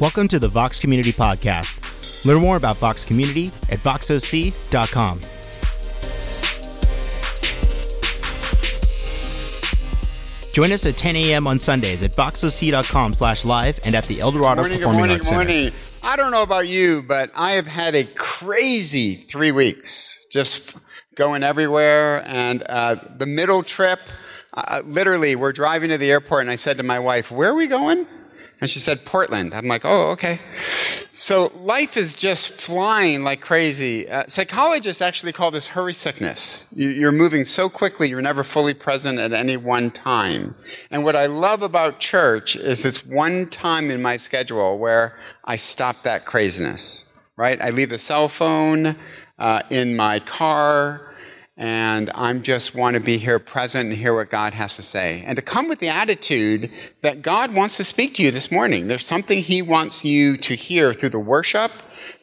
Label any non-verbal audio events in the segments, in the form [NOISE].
Welcome to the Vox Community Podcast. Learn more about Vox Community at voxoc.com. Join us at 10 a.m. on Sundays at voxoc.com slash live and at the Eldorado morning, Performing morning, Arts Center. morning. I don't know about you, but I have had a crazy three weeks, just going everywhere. And uh, the middle trip, uh, literally, we're driving to the airport, and I said to my wife, "Where are we going?" And she said, Portland. I'm like, oh, okay. So life is just flying like crazy. Uh, psychologists actually call this hurry sickness. You, you're moving so quickly, you're never fully present at any one time. And what I love about church is it's one time in my schedule where I stop that craziness, right? I leave the cell phone uh, in my car and I'm just want to be here present and hear what God has to say. And to come with the attitude that God wants to speak to you this morning. There's something He wants you to hear through the worship,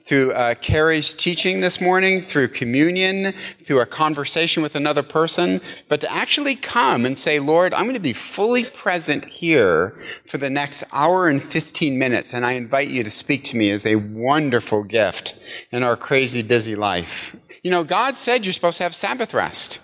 through uh, Carrie's teaching this morning, through communion, through a conversation with another person, but to actually come and say, Lord, I'm going to be fully present here for the next hour and 15 minutes, and I invite you to speak to me as a wonderful gift in our crazy busy life. You know, God said you're supposed to have Sabbath rest.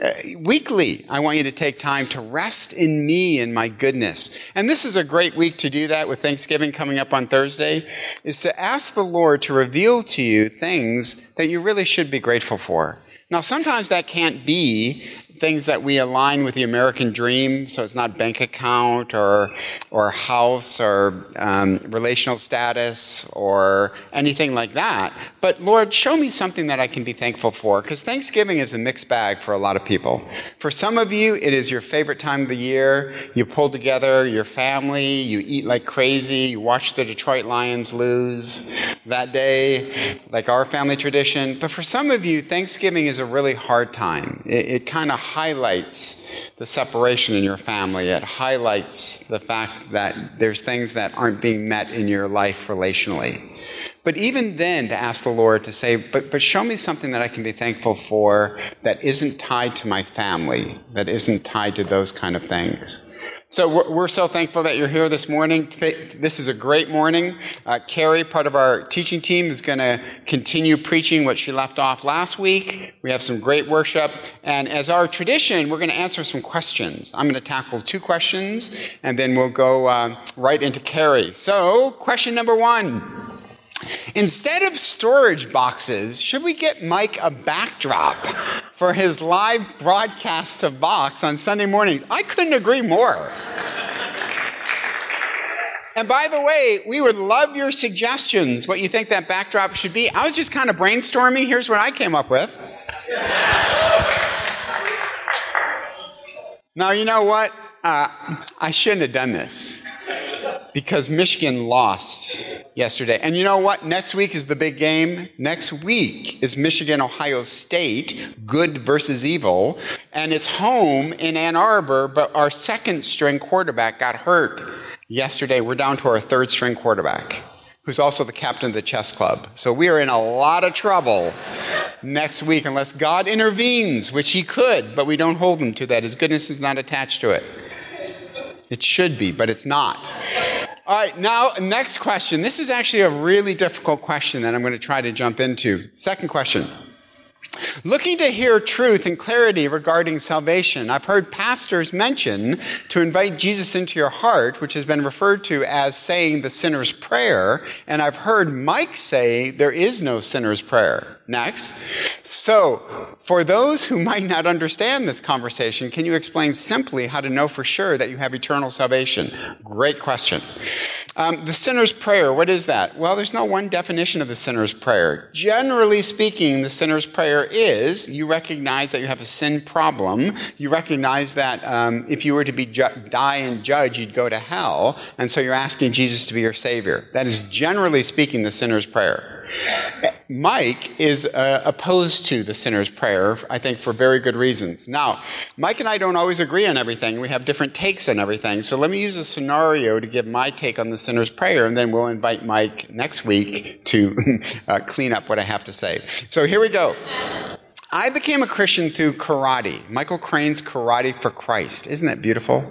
Uh, weekly, I want you to take time to rest in me and my goodness. And this is a great week to do that with Thanksgiving coming up on Thursday, is to ask the Lord to reveal to you things that you really should be grateful for. Now, sometimes that can't be things that we align with the American dream. So it's not bank account or or house or um, relational status or anything like that. But Lord, show me something that I can be thankful for, because Thanksgiving is a mixed bag for a lot of people. For some of you, it is your favorite time of the year. You pull together your family, you eat like crazy, you watch the Detroit Lions lose that day, like our family tradition. But for some of you, Thanksgiving is a really hard time. It, it kind of highlights the separation in your family. It highlights the fact that there's things that aren't being met in your life relationally. But even then, to ask the Lord to say, but, but show me something that I can be thankful for that isn't tied to my family, that isn't tied to those kind of things. So we're, so thankful that you're here this morning. This is a great morning. Uh, Carrie, part of our teaching team, is going to continue preaching what she left off last week. We have some great worship. And as our tradition, we're going to answer some questions. I'm going to tackle two questions, and then we'll go uh, right into Carrie. So, question number one. Instead of storage boxes, should we get Mike a backdrop for his live broadcast to Vox on Sunday mornings? I couldn't agree more. And by the way, we would love your suggestions, what you think that backdrop should be. I was just kind of brainstorming. Here's what I came up with. Now, you know what? Uh, I shouldn't have done this because Michigan lost yesterday. And you know what? Next week is the big game. Next week is Michigan Ohio State, good versus evil. And it's home in Ann Arbor, but our second string quarterback got hurt yesterday. We're down to our third string quarterback. Who's also the captain of the chess club. So we are in a lot of trouble next week unless God intervenes, which He could, but we don't hold Him to that. His goodness is not attached to it. It should be, but it's not. All right, now, next question. This is actually a really difficult question that I'm going to try to jump into. Second question. Looking to hear truth and clarity regarding salvation, I've heard pastors mention to invite Jesus into your heart, which has been referred to as saying the sinner's prayer, and I've heard Mike say there is no sinner's prayer. Next. So, for those who might not understand this conversation, can you explain simply how to know for sure that you have eternal salvation? Great question. Um, the sinner's prayer, what is that? Well, there's no one definition of the sinner's prayer. Generally speaking, the sinner's prayer is you recognize that you have a sin problem. You recognize that um, if you were to be ju- die and judge, you'd go to hell, and so you're asking Jesus to be your savior. That is generally speaking the sinner's prayer. Mike is uh, opposed to the sinner's prayer, I think, for very good reasons. Now, Mike and I don't always agree on everything. We have different takes on everything. So let me use a scenario to give my take on the sinner's prayer, and then we'll invite Mike next week to [LAUGHS] uh, clean up what I have to say. So here we go. I became a Christian through karate, Michael Crane's Karate for Christ. Isn't that beautiful?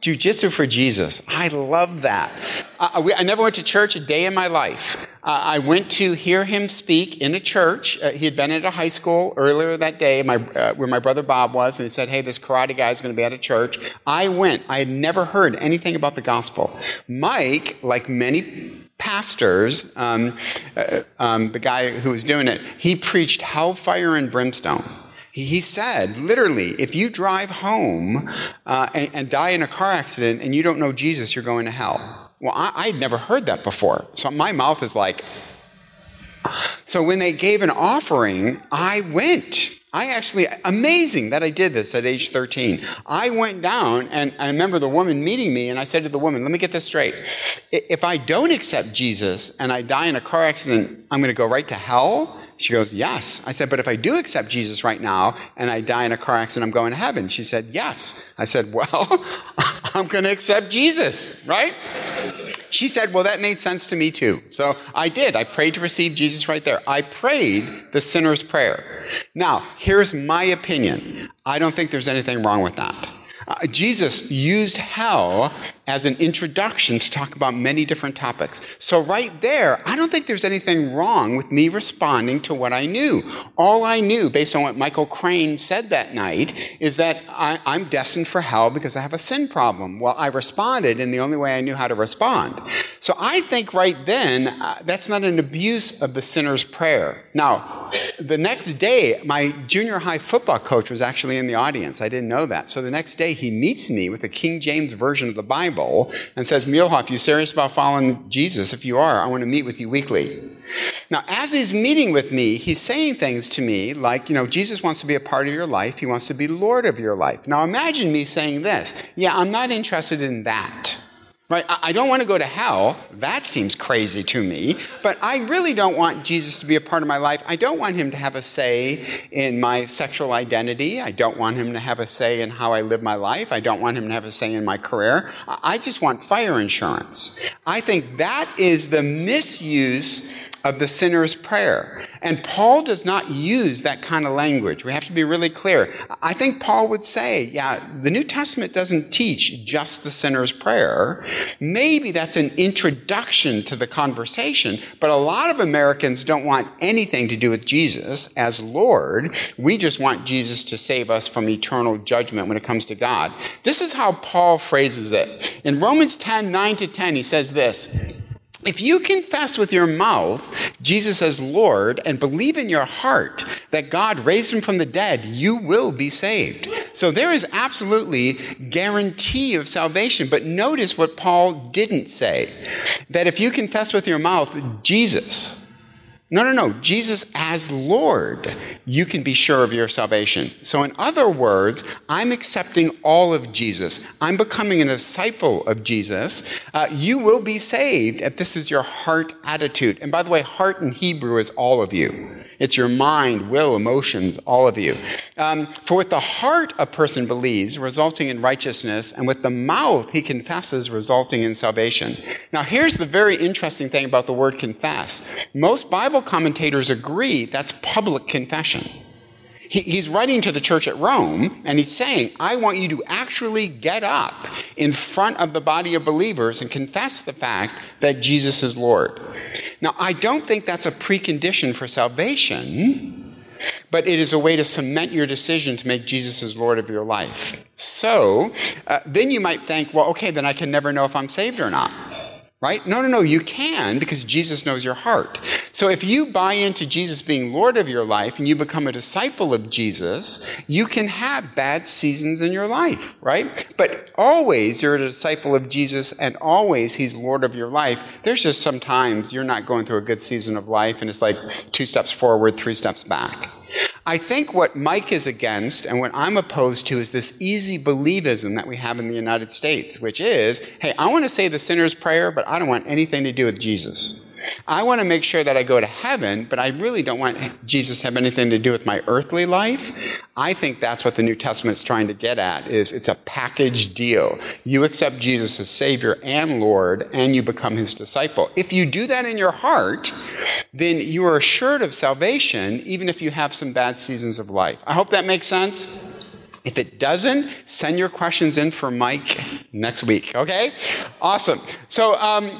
Jujitsu for Jesus. I love that. I never went to church a day in my life. Uh, I went to hear him speak in a church. Uh, he had been at a high school earlier that day, my, uh, where my brother Bob was, and he said, "Hey, this karate guy is going to be at a church." I went. I had never heard anything about the gospel. Mike, like many pastors, um, uh, um, the guy who was doing it, he preached hellfire and brimstone. He said, literally, if you drive home uh, and, and, die in a car accident and you don't know Jesus, you're going to hell. Well, I, I'd never heard that before. So my mouth is like. So when they gave an offering, I went. I actually, amazing that I did this at age 13. I went down and I remember the woman meeting me and I said to the woman, let me get this straight. If I don't accept Jesus and I die in a car accident, I'm going to go right to hell? She goes, Yes. I said, But if I do accept Jesus right now and I die in a car accident, I'm going to heaven. She said, Yes. I said, Well, [LAUGHS] I'm going to accept Jesus, right? She said, Well, that made sense to me too. So I did. I prayed to receive Jesus right there. I prayed the sinner's prayer. Now, here's my opinion. I don't think there's anything wrong with that. Uh, Jesus used hell as an introduction to talk about many different topics. So, right there, I don't think there's anything wrong with me responding to what I knew. All I knew, based on what Michael Crane said that night, is that I, am destined for hell because I have a sin problem. Well, I responded in the only way I knew how to respond. So, I think right then, uh, that's not an abuse of the sinner's prayer. Now, the next day, my junior high football coach was actually in the audience. I didn't know that. So, the next day, he meets me with the King James Version of the Bible And says, Muehlhoff, you serious about following Jesus? If you are, I want to meet with you weekly. Now, as he's meeting with me, he's saying things to me like, you know, Jesus wants to be a part of your life. He wants to be Lord of your life. Now, imagine me saying this. Yeah, I'm not interested in that. Right? I don't want to go to hell. That seems crazy to me. But I really don't want Jesus to be a part of my life. I don't want him to have a say in my sexual identity. I don't want him to have a say in how I live my life. I don't want him to have a say in my career. I just want fire insurance. I think that is the misuse of the sinner's prayer. And Paul does not use that kind of language. We have to be really clear. I think Paul would say, yeah, the New Testament doesn't teach just the sinner's prayer. Maybe that's an introduction to the conversation, but a lot of Americans don't want anything to do with Jesus as Lord. We just want Jesus to save us from eternal judgment when it comes to God. This is how Paul phrases it. In Romans 10, 9 to 10, he says this. If you confess with your mouth Jesus as Lord and believe in your heart that God raised him from the dead, you will be saved. So there is absolutely guarantee of salvation. But notice what Paul didn't say. That if you confess with your mouth Jesus, no, no, no. Jesus as Lord, you can be sure of your salvation. So, in other words, I'm accepting all of Jesus. I'm becoming a disciple of Jesus. Uh, you will be saved if this is your heart attitude. And by the way, heart in Hebrew is all of you. It's your mind, will, emotions, all of you. Um, for with the heart a person believes, resulting in righteousness, and with the mouth he confesses, resulting in salvation. Now, here's the very interesting thing about the word confess. Most Bible commentators agree that's public confession. He's writing to the church at Rome, and he's saying, I want you to actually get up in front of the body of believers and confess the fact that Jesus is Lord. Now, I don't think that's a precondition for salvation, but it is a way to cement your decision to make Jesus as Lord of your life. So, uh, then you might think, well, okay, then I can never know if I'm saved or not. Right? No, no, no, you can because Jesus knows your heart. So if you buy into Jesus being Lord of your life and you become a disciple of Jesus, you can have bad seasons in your life, right? But always you're a disciple of Jesus and always he's Lord of your life. There's just sometimes you're not going through a good season of life and it's like two steps forward, three steps back. I think what Mike is against and what I'm opposed to is this easy believism that we have in the United States, which is, hey, I want to say the sinner's prayer, but I don't want anything to do with Jesus. I want to make sure that I go to heaven, but I really don't want Jesus to have anything to do with my earthly life. I think that's what the New Testament is trying to get at is it's a package deal. You accept Jesus as Savior and Lord, and you become his disciple. If you do that in your heart, then you are assured of salvation, even if you have some bad seasons of life. I hope that makes sense. If it doesn't, send your questions in for Mike next week, okay? Awesome. So, um,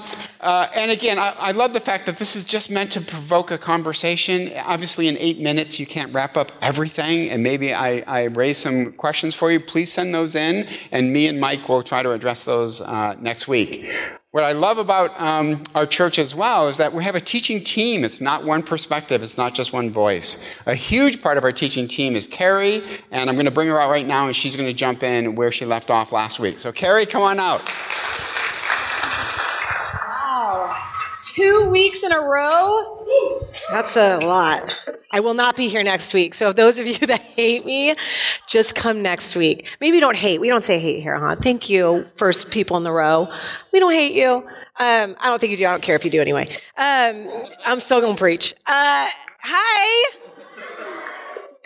uh, and again, I, I, love the fact that this is just meant to provoke a conversation. Obviously, in eight minutes, you can't wrap up everything, and maybe I, I raise some questions for you. Please send those in, and me and Mike will try to address those uh, next week. What I love about um, our church as well is that we have a teaching team. It's not one perspective. It's not just one voice. A huge part of our teaching team is Carrie, and I'm going to bring her out right now, and she's going to jump in where she left off last week. So, Carrie, come on out. Two weeks in a row? That's a lot. I will not be here next week. So if those of you [LAUGHS] that hate me, just come next week. Maybe don't hate. We don't say hate here, huh? Thank you, first people in the row. We don't hate you. Um, I don't think you do. I don't care if you do anyway. Um, I'm still going to preach. Uh, hi.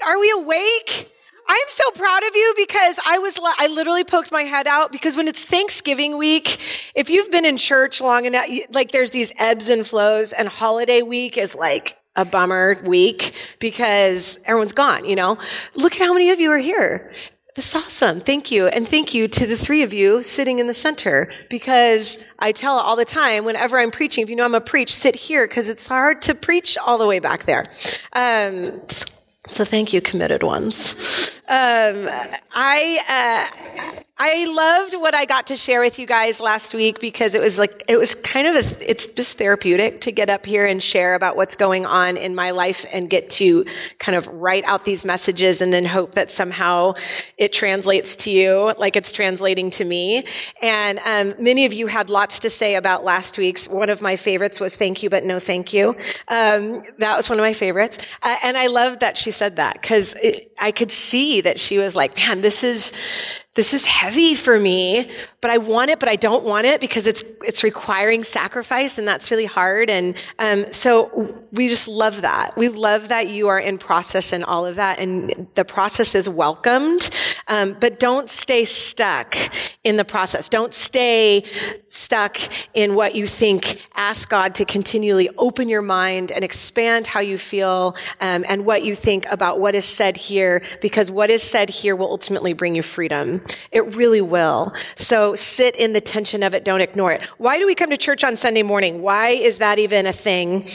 Are we awake? I am so proud of you because I was, I literally poked my head out because when it's Thanksgiving week, if you've been in church long enough, like there's these ebbs and flows and holiday week is like a bummer week because everyone's gone, you know? Look at how many of you are here. This is awesome. Thank you. And thank you to the three of you sitting in the center because I tell all the time whenever I'm preaching, if you know I'm a preach, sit here because it's hard to preach all the way back there. Um, so thank you, committed ones. Um, I uh, I loved what I got to share with you guys last week because it was like, it was kind of a, it's just therapeutic to get up here and share about what's going on in my life and get to kind of write out these messages and then hope that somehow it translates to you like it's translating to me. And, um, many of you had lots to say about last week's. One of my favorites was thank you, but no thank you. Um, that was one of my favorites. Uh, and I love that she said that because I could see that she was like, man, this is, this is heavy for me, but I want it, but I don't want it because it's it's requiring sacrifice, and that's really hard. And um, so we just love that. We love that you are in process and all of that, and the process is welcomed. Um, but don't stay stuck in the process. Don't stay stuck in what you think. Ask God to continually open your mind and expand how you feel um, and what you think about what is said here, because what is said here will ultimately bring you freedom. It really will. So sit in the tension of it. Don't ignore it. Why do we come to church on Sunday morning? Why is that even a thing?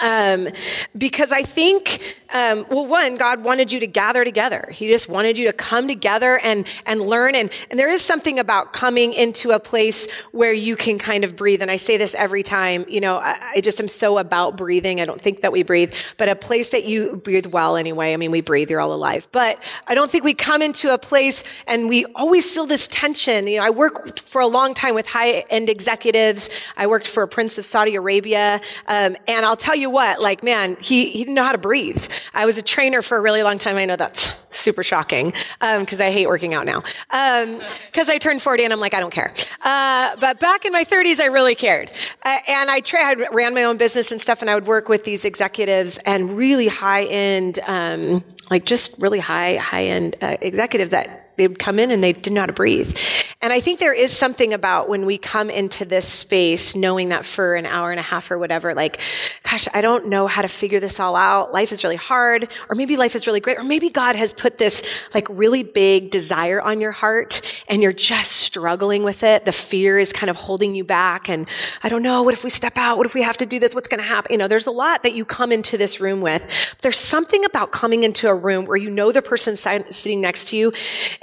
Um, because I think, um, well, one, God wanted you to gather together. He just wanted you to come together and and learn. And and there is something about coming into a place where you can kind of breathe. And I say this every time. You know, I, I just am so about breathing. I don't think that we breathe, but a place that you breathe well anyway. I mean, we breathe. You're all alive. But I don't think we come into a place and we always feel this tension. You know, I worked for a long time with high end executives. I worked for a prince of Saudi Arabia, um, and I'll tell you you what, like, man, he, he didn't know how to breathe. I was a trainer for a really long time. I know that's super shocking Um, because um, I hate working out now. Um, because um, I turned 40 and I'm like, I don't care. Uh, but back in my 30s, I really cared. Uh, and I, tra- I ran my own business and stuff, and I would work with these executives and really high end, um, like just really high, high end uh, executives that they would come in and they didn't know how to breathe. And I think there is something about when we come into this space, knowing that for an hour and a half or whatever, like, gosh, I don't know how to figure this all out. Life is really hard, or maybe life is really great, or maybe God has put this like really big desire on your heart and you're just struggling with it. The fear is kind of holding you back. And I don't know, what if we step out? What if we have to do this? What's going to happen? You know, there's a lot that you come into this room with. There's something about coming into a room where you know the person sitting next to you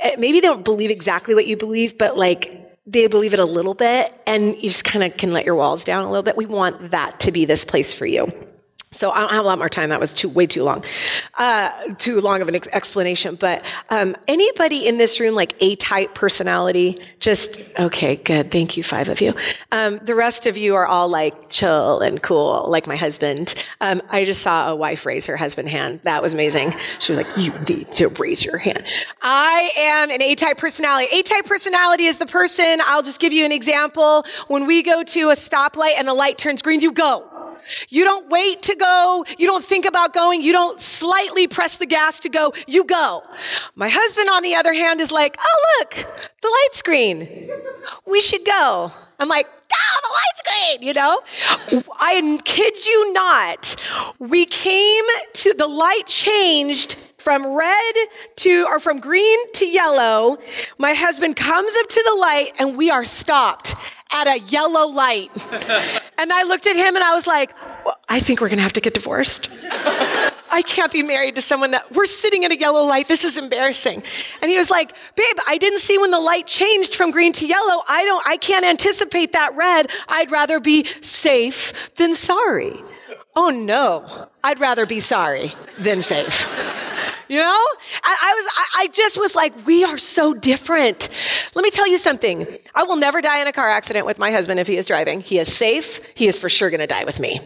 Eh, maybe they don't believe exactly what you believe, but like they believe it a little bit and you just kind of can let your walls down a little bit. We want that to be this place for you. So I don't have a lot more time. That was too, way too long, uh, too long of an ex- explanation. But um, anybody in this room like A-type personality? Just okay, good. Thank you, five of you. Um, the rest of you are all like chill and cool, like my husband. Um, I just saw a wife raise her husband hand. That was amazing. She was like, "You need to raise your hand." I am an A-type personality. A-type personality is the person. I'll just give you an example. When we go to a stoplight and the light turns green, you go. You don't wait to go. You don't think about going. You don't slightly press the gas to go. You go. My husband, on the other hand, is like, oh, look, the light screen. We should go. I'm like, oh, the light screen, you know? I kid you not. We came to, the light changed from red to, or from green to yellow. My husband comes up to the light and we are stopped at a yellow light. [LAUGHS] and I looked at him and I was like, well, I think we're going to have to get divorced. [LAUGHS] I can't be married to someone that we're sitting in a yellow light. This is embarrassing. And he was like, babe, I didn't see when the light changed from green to yellow. I don't, I can't anticipate that red. I'd rather be safe than sorry. Oh no, I'd rather be sorry than safe. You know? I, I was, I, I, just was like, we are so different. Let me tell you something. I will never die in a car accident with my husband if he is driving. He is safe. He is for sure to die with me.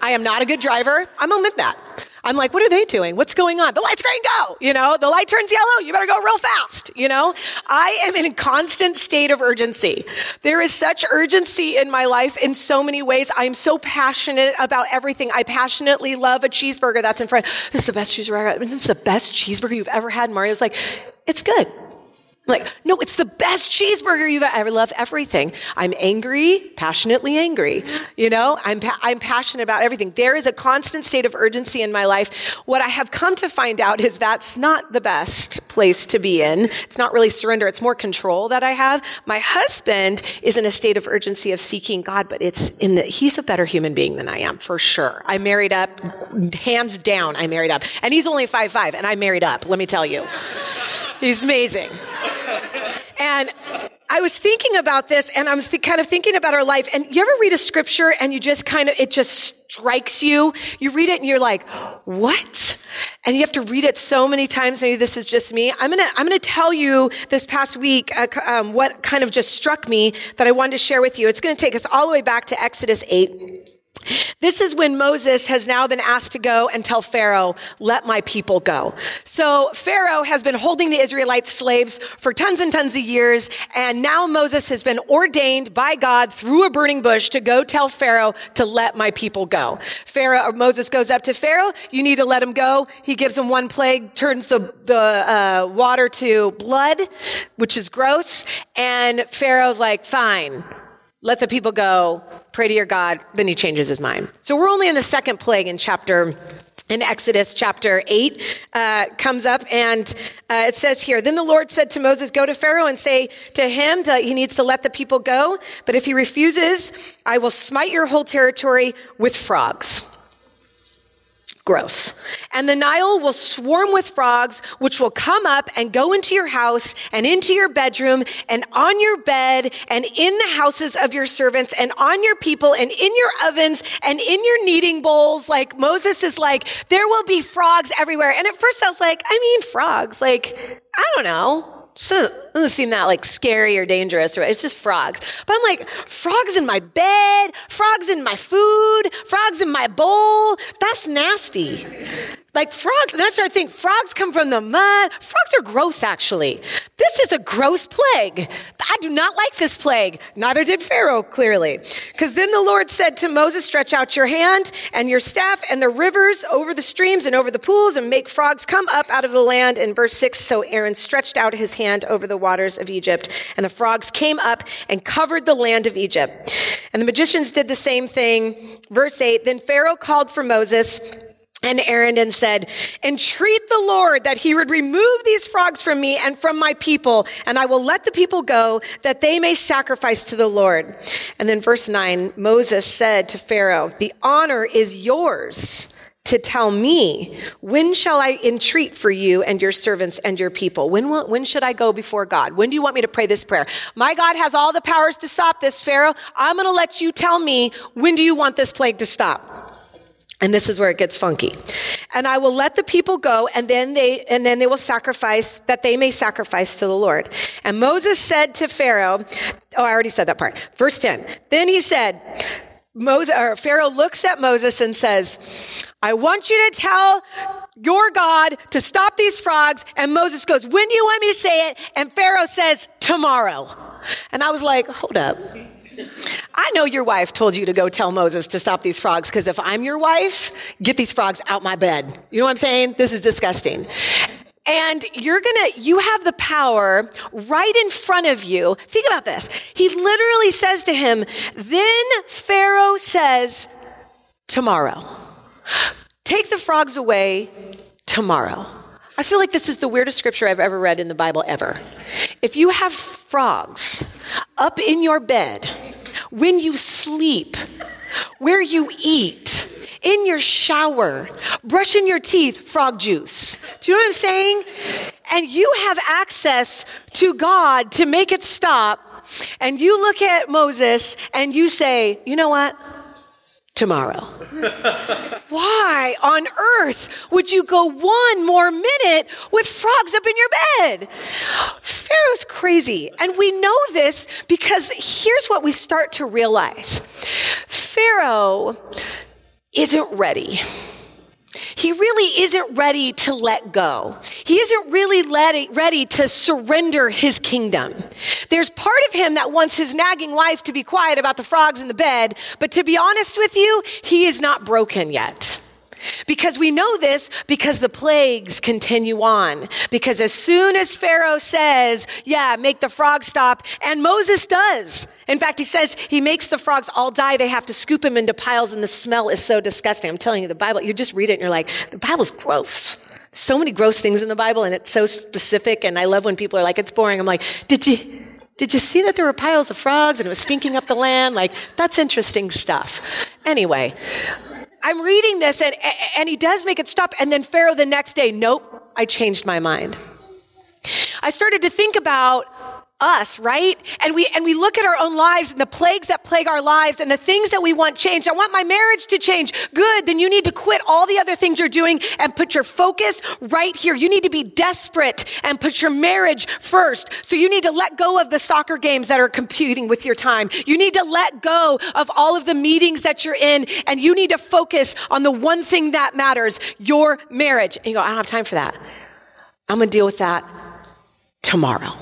I am not a good driver. I'm omit that. I'm like, what are they doing? What's going on? The light's green, go! You know, the light turns yellow, you better go real fast. You know, I am in a constant state of urgency. There is such urgency in my life in so many ways. I am so passionate about everything. I passionately love a cheeseburger that's in front. This is the best cheeseburger. This is the best cheeseburger you've ever had. Mario's like, it's good. Like, no, it's the best cheeseburger you've ever. I love everything. I'm angry, passionately angry. You know, I'm pa- I'm passionate about everything. There is a constant state of urgency in my life. What I have come to find out is that's not the best place to be in. It's not really surrender. It's more control that I have. My husband is in a state of urgency of seeking God, but it's in the. He's a better human being than I am for sure. I married up, hands down. I married up, and he's only five five, and I married up. Let me tell you, he's amazing. And I was thinking about this and I was th- kind of thinking about our life. And you ever read a scripture and you just kind of, it just strikes you? You read it and you're like, what? And you have to read it so many times. Maybe this is just me. I'm going to, I'm going to tell you this past week, uh, um, what kind of just struck me that I wanted to share with you. It's going to take us all the way back to Exodus 8. This is when Moses has now been asked to go and tell Pharaoh, let my people go. So Pharaoh has been holding the Israelites slaves for tons and tons of years. And now Moses has been ordained by God through a burning bush to go tell Pharaoh to let my people go. Pharaoh, or Moses goes up to Pharaoh. You need to let him go. He gives him one plague, turns the, the uh, water to blood, which is gross. And Pharaoh's like, fine let the people go, pray to your God. Then he changes his mind. So we're only in the second plague in chapter in Exodus chapter 8 uh, comes up and uh, it says here, Then the Lord said to Moses, Go to Pharaoh and say to him that he needs to let the people go. But if he refuses, I will smite your whole territory with frogs. Gross. And the Nile will swarm with frogs, which will come up and go into your house and into your bedroom and on your bed and in the houses of your servants and on your people and in your ovens and in your kneading bowls. Like Moses is like, there will be frogs everywhere. And at first I was like, I mean, frogs. Like, I don't know doesn't seem that like scary or dangerous. Right? It's just frogs. But I'm like, frogs in my bed, frogs in my food, frogs in my bowl. That's nasty. Like frogs, and then I thinking, frogs come from the mud. Frogs are gross, actually. This is a gross plague. I do not like this plague. Neither did Pharaoh, clearly. Because then the Lord said to Moses, stretch out your hand and your staff and the rivers over the streams and over the pools and make frogs come up out of the land. In verse six, so Aaron stretched out his hand over the waters of Egypt and the frogs came up and covered the land of Egypt. And the magicians did the same thing. Verse eight, then Pharaoh called for Moses and Aaron and said, entreat the Lord that he would remove these frogs from me and from my people, and I will let the people go that they may sacrifice to the Lord. And then verse nine, Moses said to Pharaoh, the honor is yours to tell me, when shall I entreat for you and your servants and your people? When will, when should I go before God? When do you want me to pray this prayer? My God has all the powers to stop this, Pharaoh. I'm going to let you tell me, when do you want this plague to stop? And this is where it gets funky. And I will let the people go and then they, and then they will sacrifice that they may sacrifice to the Lord. And Moses said to Pharaoh, oh, I already said that part. Verse 10. Then he said, Moses, Pharaoh looks at Moses and says, I want you to tell your God to stop these frogs. And Moses goes, when do you want me to say it? And Pharaoh says, tomorrow. And I was like, hold up. I know your wife told you to go tell Moses to stop these frogs because if I'm your wife, get these frogs out my bed. You know what I'm saying? This is disgusting. And you're gonna, you have the power right in front of you. Think about this. He literally says to him, then Pharaoh says, tomorrow. Frogs away tomorrow. I feel like this is the weirdest scripture I've ever read in the Bible ever. If you have frogs up in your bed, when you sleep, where you eat, in your shower, brushing your teeth, frog juice. Do you know what I'm saying? And you have access to God to make it stop. And you look at Moses and you say, you know what? Tomorrow. Why on earth would you go one more minute with frogs up in your bed? Pharaoh's crazy. And we know this because here's what we start to realize Pharaoh isn't ready. He really isn't ready to let go. He isn't really ready to surrender his kingdom. There's part of him that wants his nagging wife to be quiet about the frogs in the bed, but to be honest with you, he is not broken yet. Because we know this because the plagues continue on. Because as soon as Pharaoh says, yeah, make the frogs stop, and Moses does. In fact, he says he makes the frogs all die. They have to scoop them into piles and the smell is so disgusting. I'm telling you, the Bible, you just read it and you're like, the Bible's gross. So many gross things in the Bible and it's so specific. And I love when people are like, it's boring. I'm like, did you, did you see that there were piles of frogs and it was stinking up the land? Like, that's interesting stuff. Anyway, I'm reading this and, and he does make it stop. And then Pharaoh the next day, nope, I changed my mind. I started to think about us, right? And we, and we look at our own lives and the plagues that plague our lives and the things that we want changed. I want my marriage to change. Good. Then you need to quit all the other things you're doing and put your focus right here. You need to be desperate and put your marriage first. So you need to let go of the soccer games that are competing with your time. You need to let go of all of the meetings that you're in and you need to focus on the one thing that matters, your marriage. And you go, I don't have time for that. I'm going to deal with that tomorrow.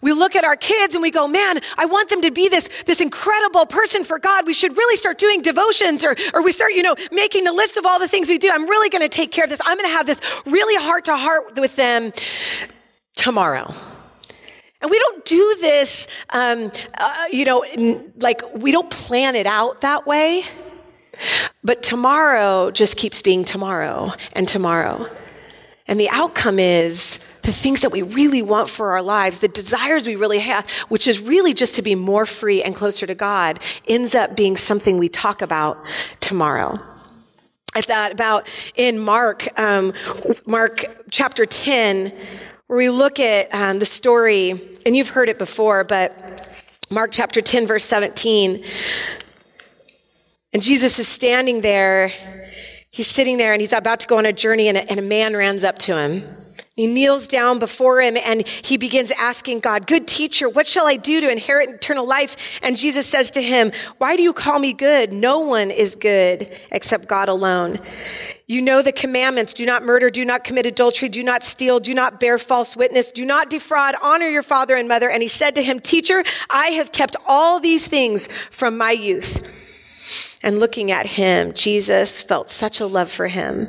We look at our kids and we go, man, I want them to be this, this incredible person for God. We should really start doing devotions or, or we start, you know, making the list of all the things we do. I'm really going to take care of this. I'm going to have this really heart to heart with them tomorrow. And we don't do this, um, uh, you know, like we don't plan it out that way. But tomorrow just keeps being tomorrow and tomorrow. And the outcome is the things that we really want for our lives, the desires we really have, which is really just to be more free and closer to God, ends up being something we talk about tomorrow. I thought about in Mark, um, Mark chapter 10, where we look at um, the story, and you've heard it before, but Mark chapter 10, verse 17. And Jesus is standing there. He's sitting there and he's about to go on a journey, and a, and a man runs up to him. He kneels down before him and he begins asking God, Good teacher, what shall I do to inherit eternal life? And Jesus says to him, Why do you call me good? No one is good except God alone. You know the commandments. Do not murder. Do not commit adultery. Do not steal. Do not bear false witness. Do not defraud. Honor your father and mother. And he said to him, Teacher, I have kept all these things from my youth. And looking at him, Jesus felt such a love for him.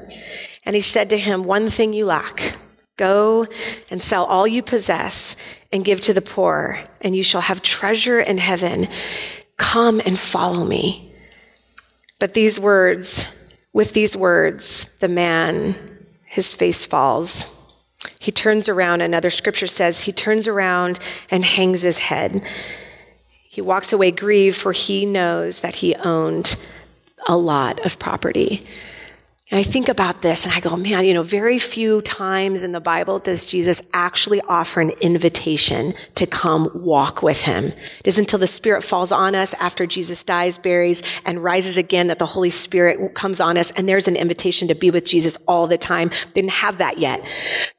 And he said to him, One thing you lack. Go and sell all you possess and give to the poor, and you shall have treasure in heaven. Come and follow me. But these words, with these words, the man, his face falls. He turns around, another scripture says, he turns around and hangs his head. He walks away grieved, for he knows that he owned a lot of property. And I think about this and I go, man, you know, very few times in the Bible does Jesus actually offer an invitation to come walk with him. It isn't until the Spirit falls on us after Jesus dies, buries, and rises again that the Holy Spirit comes on us and there's an invitation to be with Jesus all the time. They didn't have that yet.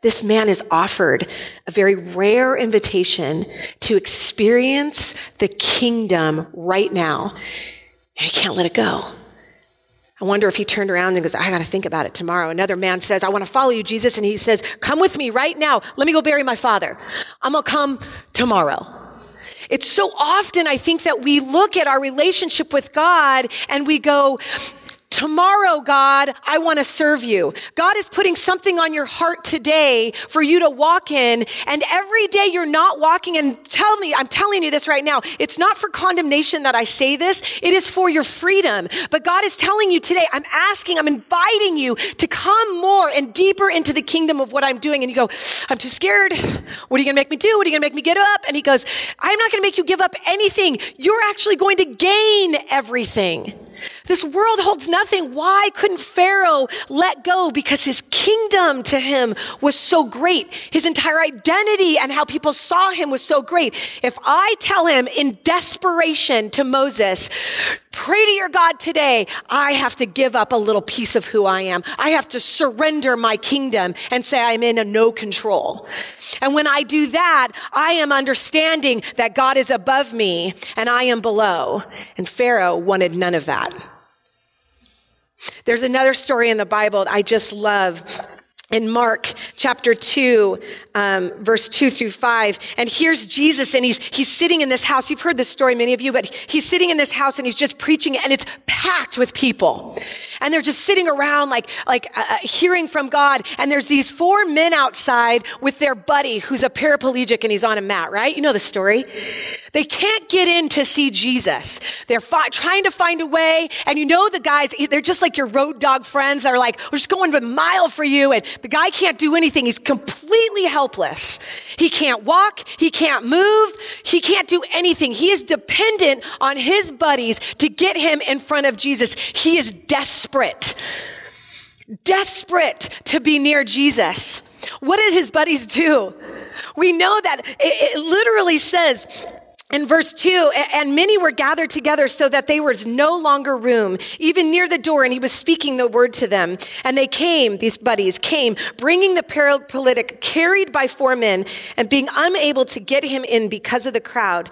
This man is offered a very rare invitation to experience the kingdom right now. And he can't let it go. I wonder if he turned around and goes, I got to think about it tomorrow. Another man says, I want to follow you, Jesus. And he says, come with me right now. Let me go bury my father. I'm going to come tomorrow. It's so often, I think, that we look at our relationship with God and we go, Tomorrow, God, I want to serve you. God is putting something on your heart today for you to walk in. And every day you're not walking and tell me, I'm telling you this right now. It's not for condemnation that I say this. It is for your freedom. But God is telling you today, I'm asking, I'm inviting you to come more and deeper into the kingdom of what I'm doing. And you go, I'm too scared. What are you going to make me do? What are you going to make me get up? And he goes, I'm not going to make you give up anything. You're actually going to gain everything. This world holds nothing. Why couldn't Pharaoh let go? Because his kingdom to him was so great. His entire identity and how people saw him was so great. If I tell him in desperation to Moses, pray to your God today, I have to give up a little piece of who I am. I have to surrender my kingdom and say I'm in a no control. And when I do that, I am understanding that God is above me and I am below. And Pharaoh wanted none of that. There's another story in the Bible I just love in Mark chapter 2, um, verse 2 through 5. And here's Jesus, and he's, he's sitting in this house. You've heard this story, many of you, but he's sitting in this house and he's just preaching, and it's packed with people. And they're just sitting around, like, like uh, uh hearing from God. And there's these four men outside with their buddy who's a paraplegic and he's on a mat, right? You know the story. They can't get in to see Jesus. They're fi- trying to find a way. And you know the guys, they're just like your road dog friends that are like, we're just going a mile for you. And the guy can't do anything. He's completely helpless. He can't walk. He can't move. He can't do anything. He is dependent on his buddies to get him in front of Jesus. He is desperate, desperate to be near Jesus. What did his buddies do? We know that it, it literally says, in verse 2, and many were gathered together so that there was no longer room, even near the door, and he was speaking the word to them. And they came, these buddies came, bringing the paralytic, carried by four men, and being unable to get him in because of the crowd.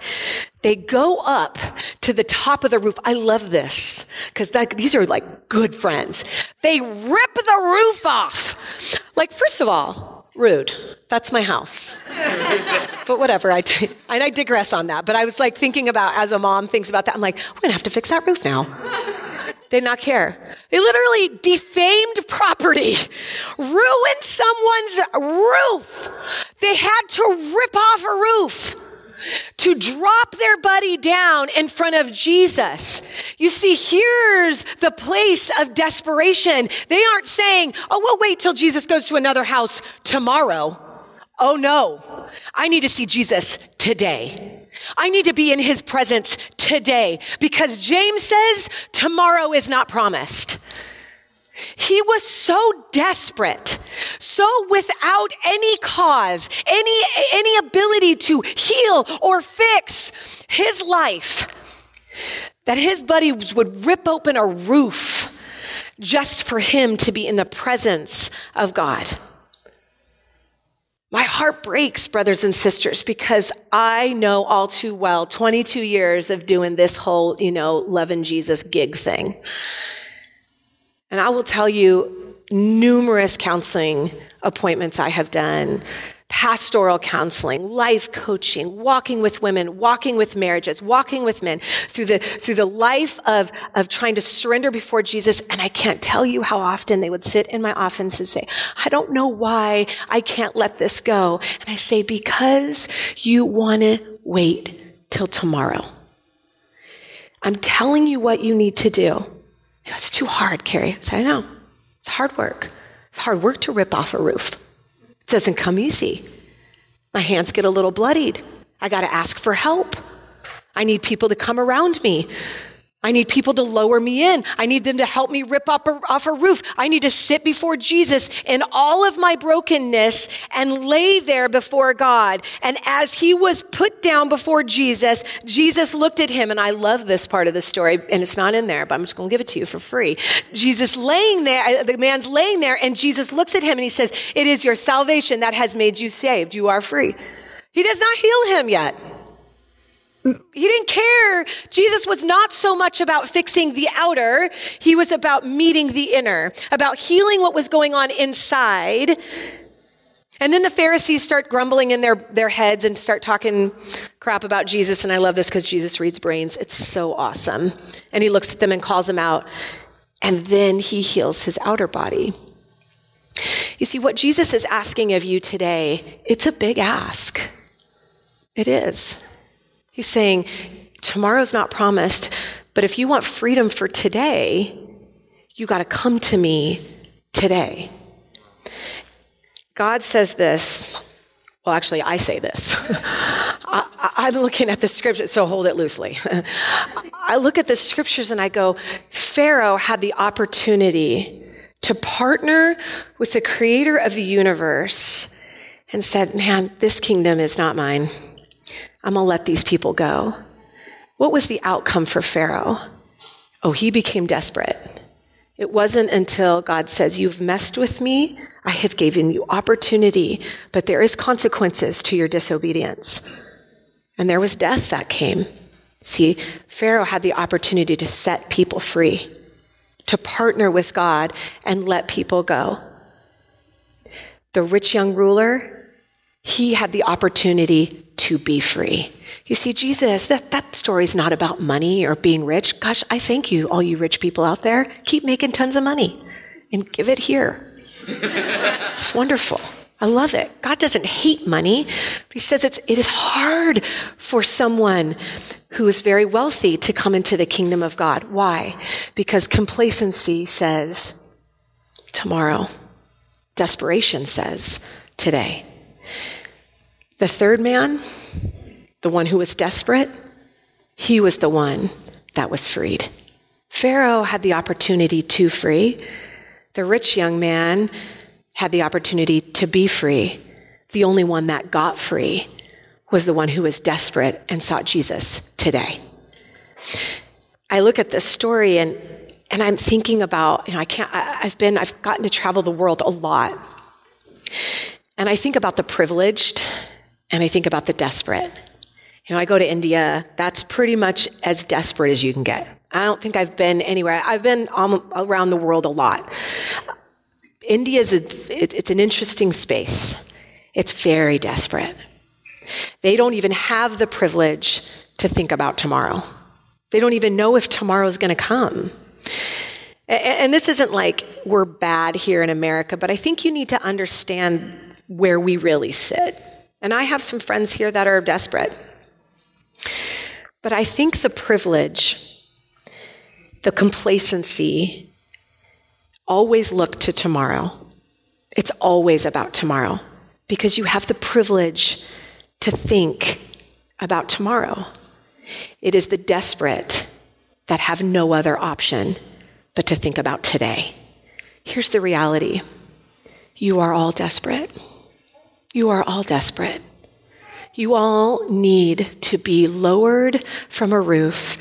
They go up to the top of the roof. I love this because these are like good friends. They rip the roof off. Like, first of all, Rude. That's my house. [LAUGHS] but whatever. I, t- and I digress on that. But I was like thinking about, as a mom thinks about that, I'm like, we're going to have to fix that roof now. They did not care. They literally defamed property, ruined someone's roof. They had to rip off a roof to drop their buddy down in front of Jesus. You see, here's the place of desperation. They aren't saying, oh, we'll wait till Jesus goes to another house tomorrow. Oh no, I need to see Jesus today. I need to be in his presence today because James says tomorrow is not promised. He was so desperate, so without any cause, any, any ability to heal or fix his life, that his buddies would rip open a roof just for him to be in the presence of God. My heart breaks, brothers and sisters, because I know all too well 22 years of doing this whole, you know, loving Jesus gig thing. And I will tell you numerous counseling appointments I have done, pastoral counseling, life coaching, walking with women, walking with marriages, walking with men through the, through the life of, of trying to surrender before Jesus. And I can't tell you how often they would sit in my office and say, I don't know why I can't let this go. And I say, because you want to wait till tomorrow. I'm telling you what you need to do. It's too hard, Carrie. I said, I know. It's hard work. It's hard work to rip off a roof. It doesn't come easy. My hands get a little bloodied. I got to ask for help. I need people to come around me. I need people to lower me in. I need them to help me rip up a, off a roof. I need to sit before Jesus in all of my brokenness and lay there before God. And as he was put down before Jesus, Jesus looked at him. And I love this part of the story, and it's not in there, but I'm just going to give it to you for free. Jesus laying there, uh, the man's laying there, and Jesus looks at him and he says, It is your salvation that has made you saved. You are free. He does not heal him yet. He didn't care. Jesus was not so much about fixing the outer. He was about meeting the inner, about healing what was going on inside. And then the Pharisees start grumbling in their, their heads and start talking crap about Jesus. And I love this because Jesus reads brains. It's so awesome. And he looks at them and calls them out. and then he heals his outer body. You see, what Jesus is asking of you today, it's a big ask. It is. He's saying, tomorrow's not promised, but if you want freedom for today, you got to come to me today. God says this. Well, actually, I say this. [LAUGHS] I, am looking at the scriptures, so hold it loosely. [LAUGHS] I look at the scriptures and I go, Pharaoh had the opportunity to partner with the creator of the universe and said, Man, this kingdom is not mine. I'm going to let these people go. What was the outcome for Pharaoh? Oh, he became desperate. It wasn't until God says, You've messed with me. I have given you opportunity, but there is consequences to your disobedience. And there was death that came. See, Pharaoh had the opportunity to set people free, to partner with God and let people go. The rich young ruler, he had the opportunity to be free. You see, Jesus, that, that story is not about money or being rich. Gosh, I thank you, all you rich people out there. Keep making tons of money and give it here. [LAUGHS] it's wonderful. I love it. God doesn't hate money, but He says it's, it is hard for someone who is very wealthy to come into the kingdom of God. Why? Because complacency says tomorrow, desperation says today. The third man, the one who was desperate, he was the one that was freed. Pharaoh had the opportunity to free. The rich young man had the opportunity to be free. The only one that got free was the one who was desperate and sought Jesus today. I look at this story and, and I'm thinking about, you know, I can't, I, I've been, I've gotten to travel the world a lot. And I think about the privileged and I think about the desperate. You know, I go to India, that's pretty much as desperate as you can get. I don't think I've been anywhere. I've been around the world a lot. India is a, it, it's an interesting space. It's very desperate. They don't even have the privilege to think about tomorrow. They don't even know if tomorrow is going to come. And, and this isn't like we're bad here in America, but I think you need to understand where we really sit. And I have some friends here that are desperate. But I think the privilege, the complacency, always look to tomorrow. It's always about tomorrow because you have the privilege to think about tomorrow. It is the desperate that have no other option but to think about today. Here's the reality you are all desperate. You are all desperate. You all need to be lowered from a roof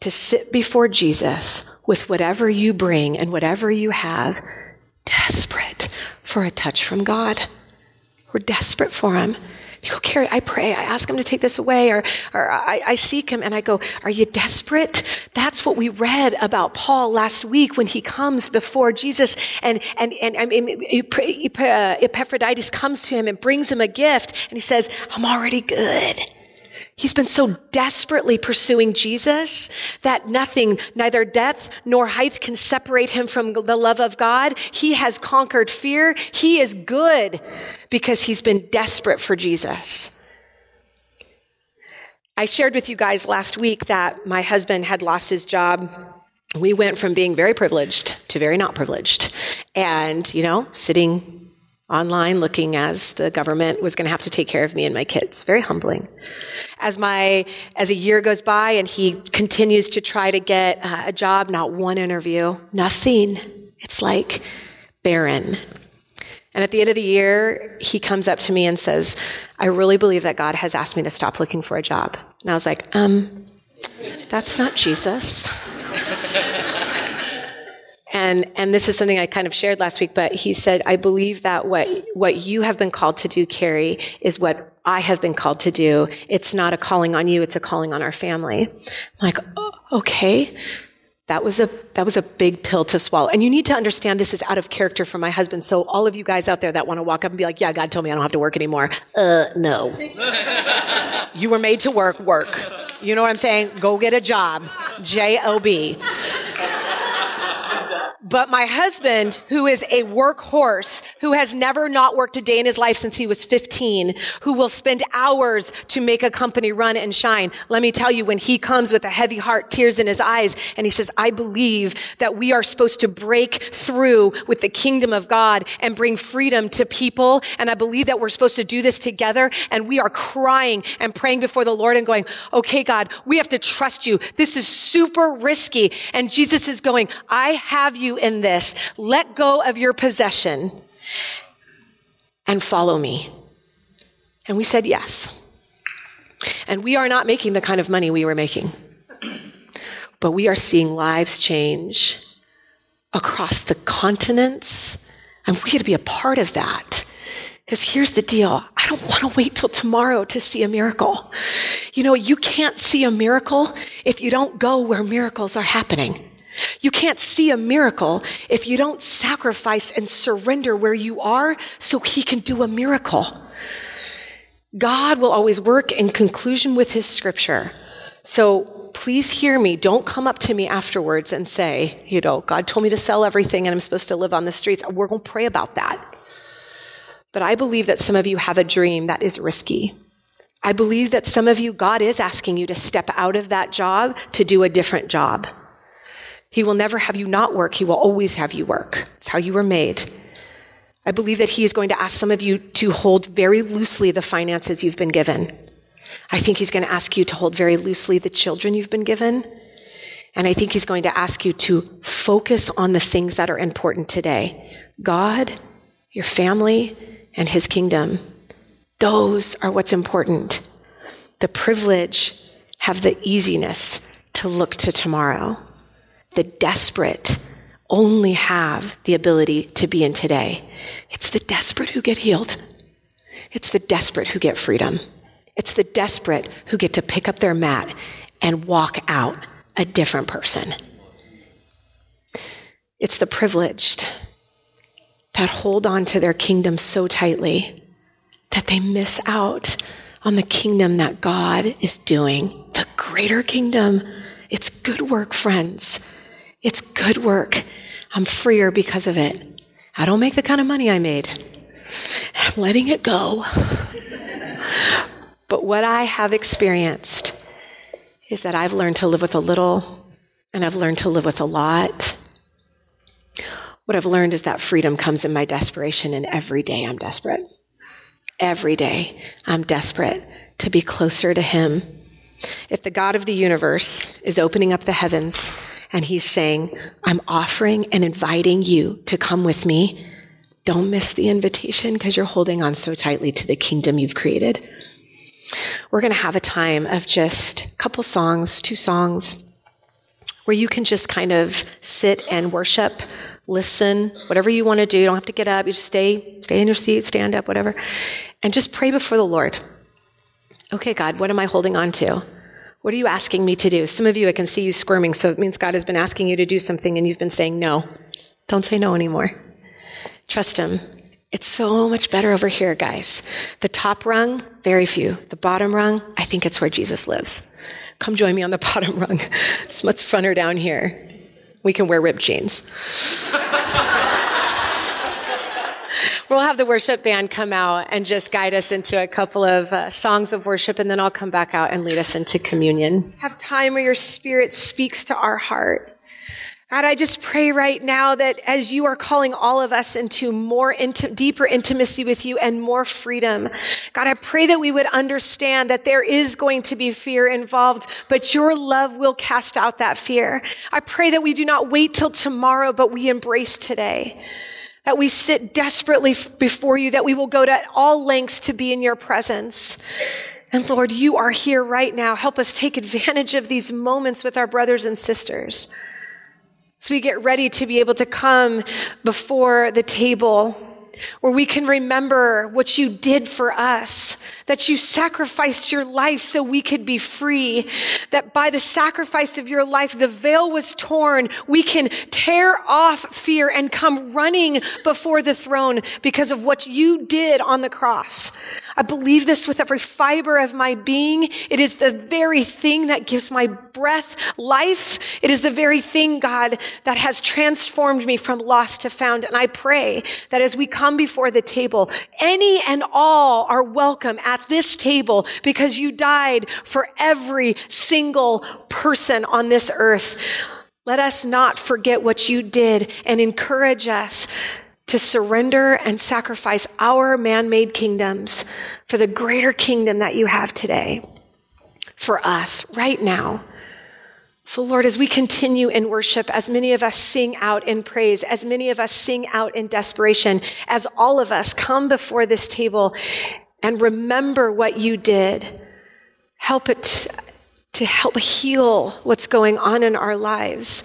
to sit before Jesus with whatever you bring and whatever you have, desperate for a touch from God. We're desperate for Him. You go, Carrie, I pray, I ask him to take this away, or, or I, I, seek him and I go, Are you desperate? That's what we read about Paul last week when he comes before Jesus and, and, and I mean, uh, Epaphroditus comes to him and brings him a gift and he says, I'm already good. He's been so desperately pursuing Jesus that nothing, neither death nor height can separate him from the love of God. He has conquered fear. He is good because he's been desperate for Jesus. I shared with you guys last week that my husband had lost his job. We went from being very privileged to very not privileged. And, you know, sitting online looking as the government was going to have to take care of me and my kids. Very humbling. As my, as a year goes by and he continues to try to get uh, a job, not one interview, nothing. It's like barren. And at the end of the year, he comes up to me and says, I really believe that God has asked me to stop looking for a job. And I was like, um, that's not Jesus. And, and this is something I kind of shared last week, but he said, I believe that what, what you have been called to do, Carrie, is what I have been called to do. It's not a calling on you, it's a calling on our family. I'm like, oh, okay. That was a that was a big pill to swallow. And you need to understand this is out of character for my husband. So all of you guys out there that want to walk up and be like, "Yeah, God told me I don't have to work anymore." Uh, no. [LAUGHS] you were made to work, work. You know what I'm saying? Go get a job. J O B. But my husband, who is a workhorse, who has never not worked a day in his life since he was 15, who will spend hours to make a company run and shine. Let me tell you, when he comes with a heavy heart, tears in his eyes, and he says, I believe that we are supposed to break through with the kingdom of God and bring freedom to people. And I believe that we're supposed to do this together. And we are crying and praying before the Lord and going, okay, God, we have to trust you. This is super risky. And Jesus is going, I have you in this. Let go of your possession and follow me. And we said yes. And we are not making the kind of money we were making, but we are seeing lives change across the continents, and we get to be a part of that. Because here's the deal. I don't want to wait till tomorrow to see a miracle. You know, you can't see a miracle if you don't go where miracles are happening. You can't see a miracle if you don't sacrifice and surrender where you are so he can do a miracle. God will always work in conclusion with his scripture. So please hear me. Don't come up to me afterwards and say, you know, God told me to sell everything and I'm supposed to live on the streets. We're going to pray about that. But I believe that some of you have a dream that is risky. I believe that some of you, God is asking you to step out of that job to do a different job. He will never have you not work. He will always have you work. It's how you were made. I believe that he is going to ask some of you to hold very loosely the finances you've been given. I think he's going to ask you to hold very loosely the children you've been given. And I think he's going to ask you to focus on the things that are important today God, your family, and his kingdom. Those are what's important. The privilege have the easiness to look to tomorrow the desperate only have the ability to be in today. It's the desperate who get healed. It's the desperate who get freedom. It's the desperate who get to pick up their mat and walk out a different person. It's the privileged that hold on to their kingdom so tightly that they miss out on the kingdom that God is doing, the greater kingdom. It's good work, friends. Good work. I'm freer because of it. I don't make the kind of money I made. I'm letting it go. but what I have experienced is that I've learned to live with a little and I've learned to live with a lot. What I've learned is that freedom comes in my desperation, and every day I'm desperate. Every day I'm desperate to be closer to Him. If the God of the universe is opening up the heavens and he's saying, I'm offering and inviting you to come with me. Don't miss the invitation because you're holding on so tightly to the kingdom you've created. We're going to have a time of just a couple songs, two songs, where you can just kind of sit and worship, listen, whatever you want to do. You don't have to get up. You just stay, stay in your seat, stand up, whatever, and just pray before the Lord. Okay, God, what am I holding on to? What are you asking me to do? Some of you, I can see you squirming, so it means God has been asking you to do something and you've been saying no. Don't say no anymore. Trust Him. It's so much better over here, guys. The top rung, very few. The bottom rung, I think it's where Jesus lives. Come join me on the [LAUGHS] bottom rung. It's much funner down here. We can wear ripped jeans. [LAUGHS] We'll have the worship band come out and just guide us into a couple of uh, songs of worship, and then I'll come back out and lead us into communion. Have time where your spirit speaks to our heart. God, I just pray right now that as you are calling all of us into more deeper intimacy with you and more freedom, God, I pray that we would understand that there is going to be fear involved, but your love will cast out that fear. I pray that we do not wait till tomorrow, but we embrace today that we sit desperately before you, that we will go to all lengths to be in your presence. And Lord, you are here right now. Help us take advantage of these moments with our brothers and sisters. So we get ready to be able to come before the table, where we can remember what you did for us, that you sacrificed your life so we could be free, that by the sacrifice of your life, the veil was torn. We can tear off fear and come running before the throne because of what you did on the cross. I believe this with every fiber of my being. It is the very thing that gives my breath life. It is the very thing, God, that has transformed me from lost to found. And I pray that as we come before the table, any and all are welcome at this table because you died for every single person on this earth. Let us not forget what you did and encourage us to surrender and sacrifice our man made kingdoms for the greater kingdom that you have today for us right now. So, Lord, as we continue in worship, as many of us sing out in praise, as many of us sing out in desperation, as all of us come before this table and remember what you did, help it to help heal what's going on in our lives.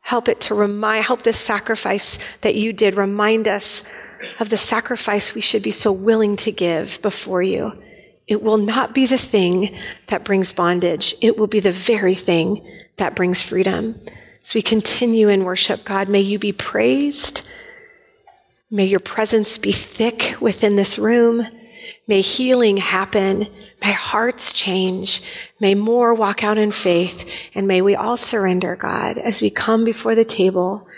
Help it to remind, help this sacrifice that you did remind us of the sacrifice we should be so willing to give before you. It will not be the thing that brings bondage. It will be the very thing that brings freedom. As we continue in worship, God, may you be praised. May your presence be thick within this room. May healing happen. May hearts change. May more walk out in faith. And may we all surrender, God, as we come before the table,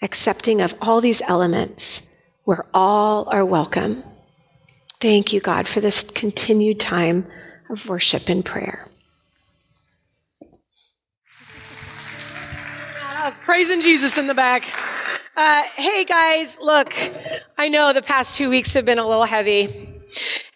accepting of all these elements where all are welcome. Thank you, God, for this continued time of worship and prayer. Uh, praising Jesus in the back. Uh, hey, guys, look, I know the past two weeks have been a little heavy.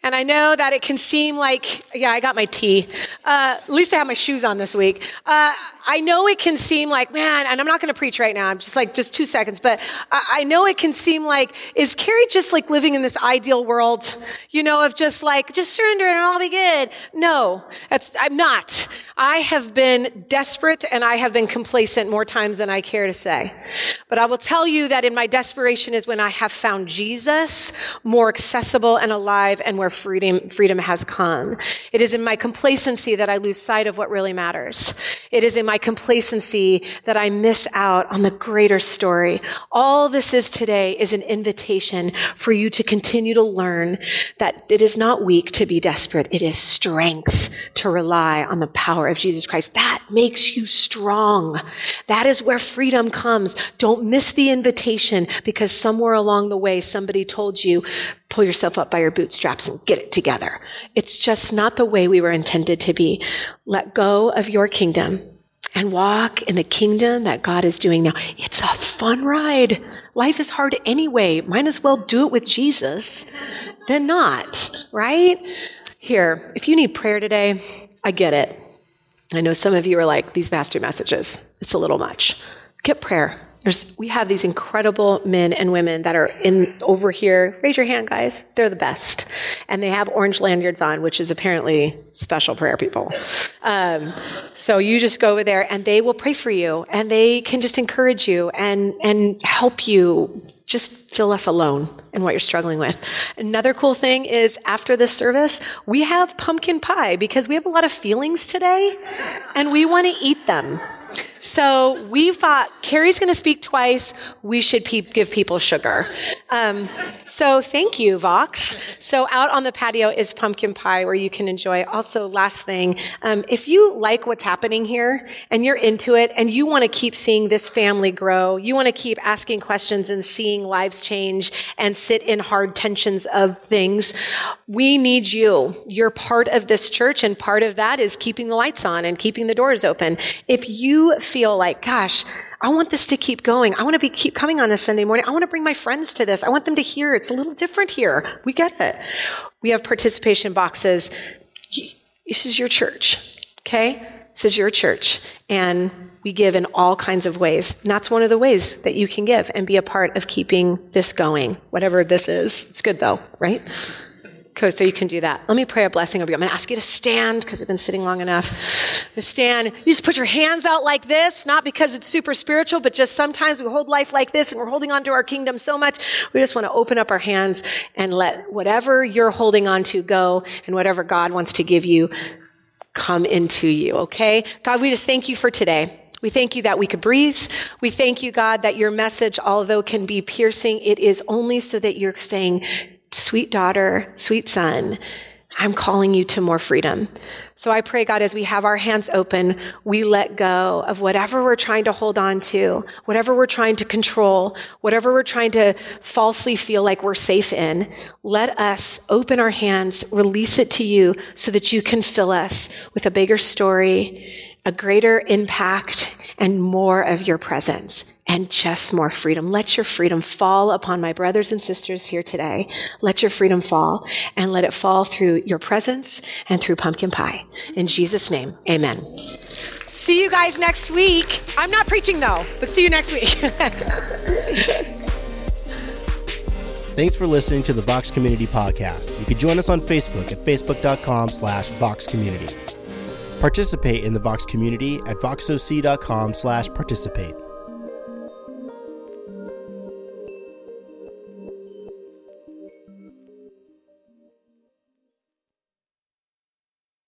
And I know that it can seem like, yeah, I got my tea. Uh, at least I have my shoes on this week. Uh, I know it can seem like, man, and I'm not going to preach right now. I'm just like, just two seconds. But I, I know it can seem like, is Carrie just like living in this ideal world, you know, of just like, just surrender and it'll all be good? No, that's, I'm not. I have been desperate and I have been complacent more times than I care to say. But I will tell you that in my desperation is when I have found Jesus more accessible and alive and where freedom, freedom has come. It is in my complacency that I lose sight of what really matters. It is in my complacency that I miss out on the greater story. All this is today is an invitation for you to continue to learn that it is not weak to be desperate. It is strength to rely on the power of Jesus Christ. That makes you strong. That is where freedom comes. Don't miss the invitation because somewhere along the way somebody told you, pull yourself up by your bootstraps and get it together. It's just not the way we were intended to be. Let go of your kingdom and walk in the kingdom that God is doing now. It's a fun ride. Life is hard anyway. Might as well do it with Jesus than not, right? Here, if you need prayer today, I get it. I know some of you are like, these master messages, it's a little much. Get prayer. There's, we have these incredible men and women that are in over here. Raise your hand, guys. They're the best, and they have orange lanyards on, which is apparently special prayer people. Um, so you just go over there, and they will pray for you, and they can just encourage you and and help you just feel less alone in what you're struggling with. Another cool thing is after this service, we have pumpkin pie because we have a lot of feelings today and we want to eat them. So we thought Carrie's going to speak twice. We should pe- give people sugar. Um, so thank you, Vox. So out on the patio is pumpkin pie where you can enjoy. Also, last thing, um, if you like what's happening here and you're into it and you want to keep seeing this family grow, you want to keep asking questions and seeing lives change and sit in hard tensions of things, we need you. You're part of this church and part of that is keeping the lights on and keeping the doors open. If you feel like, gosh, I want this to keep going. I want to be keep coming on this Sunday morning. I want to bring my friends to this. I want them to hear it's a little different here. We get it. We have participation boxes. This is your church. Okay? This is your church. And we give in all kinds of ways. And that's one of the ways that you can give and be a part of keeping this going, whatever this is. It's good though, right? so you can do that. Let me pray a blessing over you. I'm going to ask you to stand because we've been sitting long enough. stand. You just put your hands out like this, not because it's super spiritual, but just sometimes we hold life like this and we're holding on to our kingdom so much. We just want to open up our hands and let whatever you're holding on to go and whatever God wants to give you come into you. Okay. God, we just thank you for today. We thank you that we could breathe. We thank you, God, that your message, although can be piercing, it is only so that you're saying, sweet daughter, sweet son, I'm calling you to more freedom. So I pray, God, as we have our hands open, we let go of whatever we're trying to hold on to, whatever we're trying to control, whatever we're trying to falsely feel like we're safe in. Let us open our hands, release it to you so that you can fill us with a bigger story, a greater impact, and more of your presence and just more freedom. Let your freedom fall upon my brothers and sisters here today. Let your freedom fall and let it fall through your presence and through pumpkin pie. In Jesus' name, amen. See you guys next week. I'm not preaching though, but see you next week. [LAUGHS] Thanks for listening to the Vox Community Podcast. You can join us on Facebook at facebook.com slash Vox Community. Participate in the Vox community at voxoc.com slash participate.